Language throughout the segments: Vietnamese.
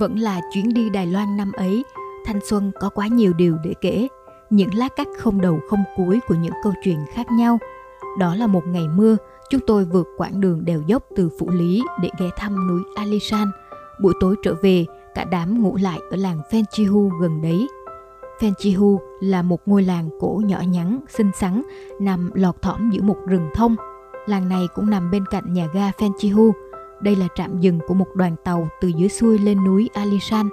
Vẫn là chuyến đi Đài Loan năm ấy, thanh xuân có quá nhiều điều để kể, những lá cắt không đầu không cuối của những câu chuyện khác nhau. Đó là một ngày mưa, chúng tôi vượt quãng đường đèo dốc từ Phủ Lý để ghé thăm núi Alishan. Buổi tối trở về, cả đám ngủ lại ở làng Fenchihu gần đấy. Fenchihu là một ngôi làng cổ nhỏ nhắn, xinh xắn, nằm lọt thỏm giữa một rừng thông. Làng này cũng nằm bên cạnh nhà ga Fenchihu. Đây là trạm dừng của một đoàn tàu từ dưới xuôi lên núi Alishan.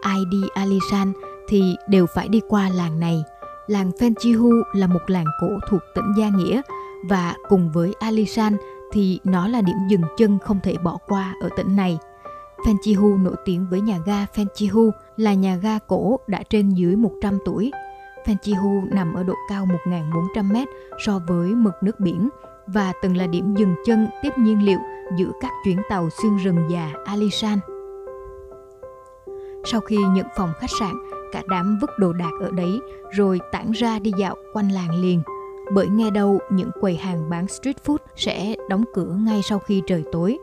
Ai đi Alishan thì đều phải đi qua làng này. Làng Fenchihu là một làng cổ thuộc tỉnh Gia Nghĩa và cùng với Alishan thì nó là điểm dừng chân không thể bỏ qua ở tỉnh này. Fenchihu nổi tiếng với nhà ga Fenchihu là nhà ga cổ đã trên dưới 100 tuổi. Fenchihu nằm ở độ cao 1.400 m so với mực nước biển và từng là điểm dừng chân tiếp nhiên liệu giữa các chuyến tàu xuyên rừng già Alishan. Sau khi nhận phòng khách sạn, cả đám vứt đồ đạc ở đấy rồi tản ra đi dạo quanh làng liền. Bởi nghe đâu những quầy hàng bán street food sẽ đóng cửa ngay sau khi trời tối.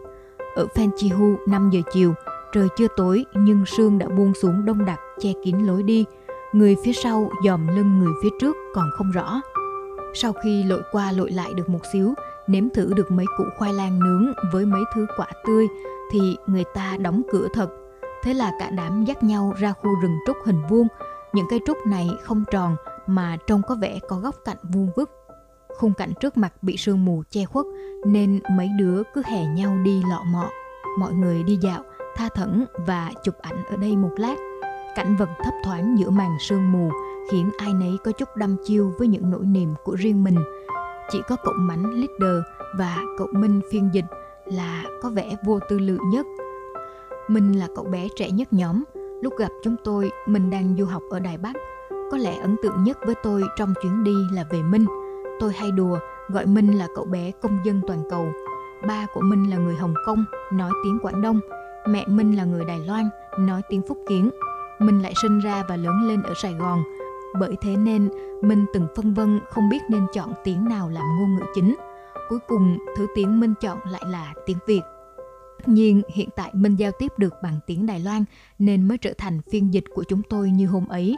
Ở Fenchihu 5 giờ chiều, trời chưa tối nhưng sương đã buông xuống đông đặc che kín lối đi. Người phía sau dòm lưng người phía trước còn không rõ. Sau khi lội qua lội lại được một xíu, nếm thử được mấy củ khoai lang nướng với mấy thứ quả tươi thì người ta đóng cửa thật. Thế là cả đám dắt nhau ra khu rừng trúc hình vuông. Những cây trúc này không tròn mà trông có vẻ có góc cạnh vuông vức. Khung cảnh trước mặt bị sương mù che khuất nên mấy đứa cứ hè nhau đi lọ mọ. Mọi người đi dạo, tha thẩn và chụp ảnh ở đây một lát. Cảnh vật thấp thoáng giữa màn sương mù khiến ai nấy có chút đăm chiêu với những nỗi niềm của riêng mình. Chỉ có cậu Mánh leader và cậu Minh phiên dịch là có vẻ vô tư lự nhất. Minh là cậu bé trẻ nhất nhóm. Lúc gặp chúng tôi, Minh đang du học ở Đài Bắc. Có lẽ ấn tượng nhất với tôi trong chuyến đi là về Minh. Tôi hay đùa gọi Minh là cậu bé công dân toàn cầu. Ba của Minh là người Hồng Kông, nói tiếng Quảng Đông. Mẹ Minh là người Đài Loan, nói tiếng Phúc Kiến. Minh lại sinh ra và lớn lên ở Sài Gòn, bởi thế nên Minh từng phân vân không biết nên chọn tiếng nào làm ngôn ngữ chính. Cuối cùng, thứ tiếng Minh chọn lại là tiếng Việt. Tất nhiên, hiện tại Minh giao tiếp được bằng tiếng Đài Loan nên mới trở thành phiên dịch của chúng tôi như hôm ấy.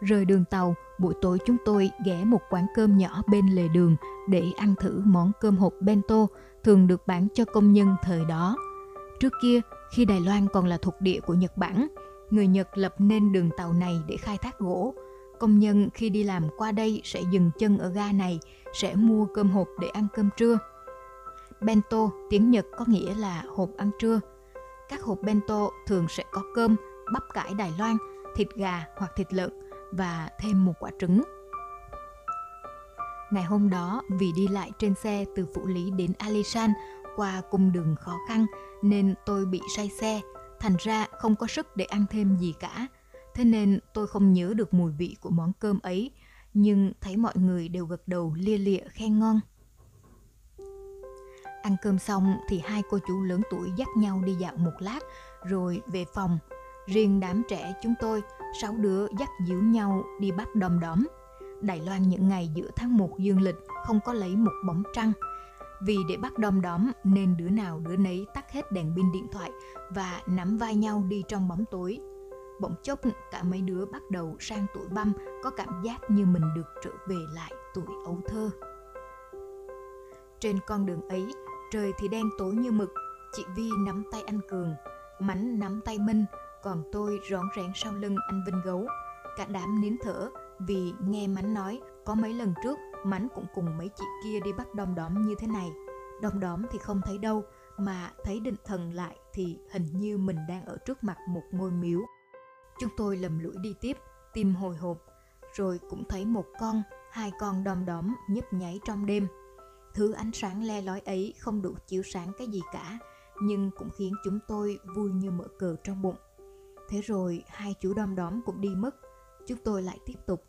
Rời đường tàu, buổi tối chúng tôi ghé một quán cơm nhỏ bên lề đường để ăn thử món cơm hộp bento thường được bán cho công nhân thời đó. Trước kia, khi Đài Loan còn là thuộc địa của Nhật Bản, người Nhật lập nên đường tàu này để khai thác gỗ. Công nhân khi đi làm qua đây sẽ dừng chân ở ga này, sẽ mua cơm hộp để ăn cơm trưa. Bento tiếng Nhật có nghĩa là hộp ăn trưa. Các hộp bento thường sẽ có cơm, bắp cải Đài Loan, thịt gà hoặc thịt lợn và thêm một quả trứng. Ngày hôm đó, vì đi lại trên xe từ Phủ Lý đến Alishan qua cung đường khó khăn nên tôi bị say xe, thành ra không có sức để ăn thêm gì cả. Thế nên tôi không nhớ được mùi vị của món cơm ấy, nhưng thấy mọi người đều gật đầu lia lịa khen ngon. Ăn cơm xong thì hai cô chú lớn tuổi dắt nhau đi dạo một lát rồi về phòng. Riêng đám trẻ chúng tôi, sáu đứa dắt díu nhau đi bắt đom đóm. Đài Loan những ngày giữa tháng 1 dương lịch không có lấy một bóng trăng. Vì để bắt đom đóm nên đứa nào đứa nấy tắt hết đèn pin điện thoại và nắm vai nhau đi trong bóng tối. Bỗng chốc cả mấy đứa bắt đầu sang tuổi băm có cảm giác như mình được trở về lại tuổi ấu thơ. Trên con đường ấy, trời thì đen tối như mực, chị Vi nắm tay anh Cường, Mánh nắm tay Minh, còn tôi rón rén sau lưng anh Vinh Gấu. Cả đám nín thở vì nghe Mánh nói có mấy lần trước mắn cũng cùng mấy chị kia đi bắt đom đóm như thế này. Đom đóm thì không thấy đâu, mà thấy định thần lại thì hình như mình đang ở trước mặt một ngôi miếu. Chúng tôi lầm lũi đi tiếp, tìm hồi hộp, rồi cũng thấy một con, hai con đom đóm nhấp nháy trong đêm. Thứ ánh sáng le lói ấy không đủ chiếu sáng cái gì cả, nhưng cũng khiến chúng tôi vui như mở cờ trong bụng. Thế rồi hai chú đom đóm cũng đi mất, chúng tôi lại tiếp tục.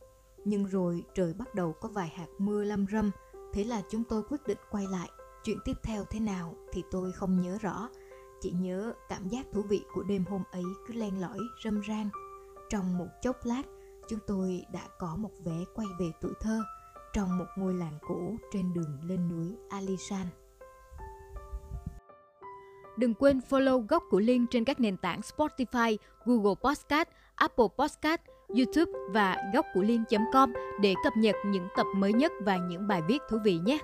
Nhưng rồi trời bắt đầu có vài hạt mưa lâm râm, thế là chúng tôi quyết định quay lại. Chuyện tiếp theo thế nào thì tôi không nhớ rõ, chỉ nhớ cảm giác thú vị của đêm hôm ấy cứ len lỏi râm ran. Trong một chốc lát, chúng tôi đã có một vé quay về tuổi thơ trong một ngôi làng cũ trên đường lên núi Alisan. Đừng quên follow Góc của Liên trên các nền tảng Spotify, Google Podcast, Apple Podcast, YouTube và góc của Liên.com để cập nhật những tập mới nhất và những bài viết thú vị nhé.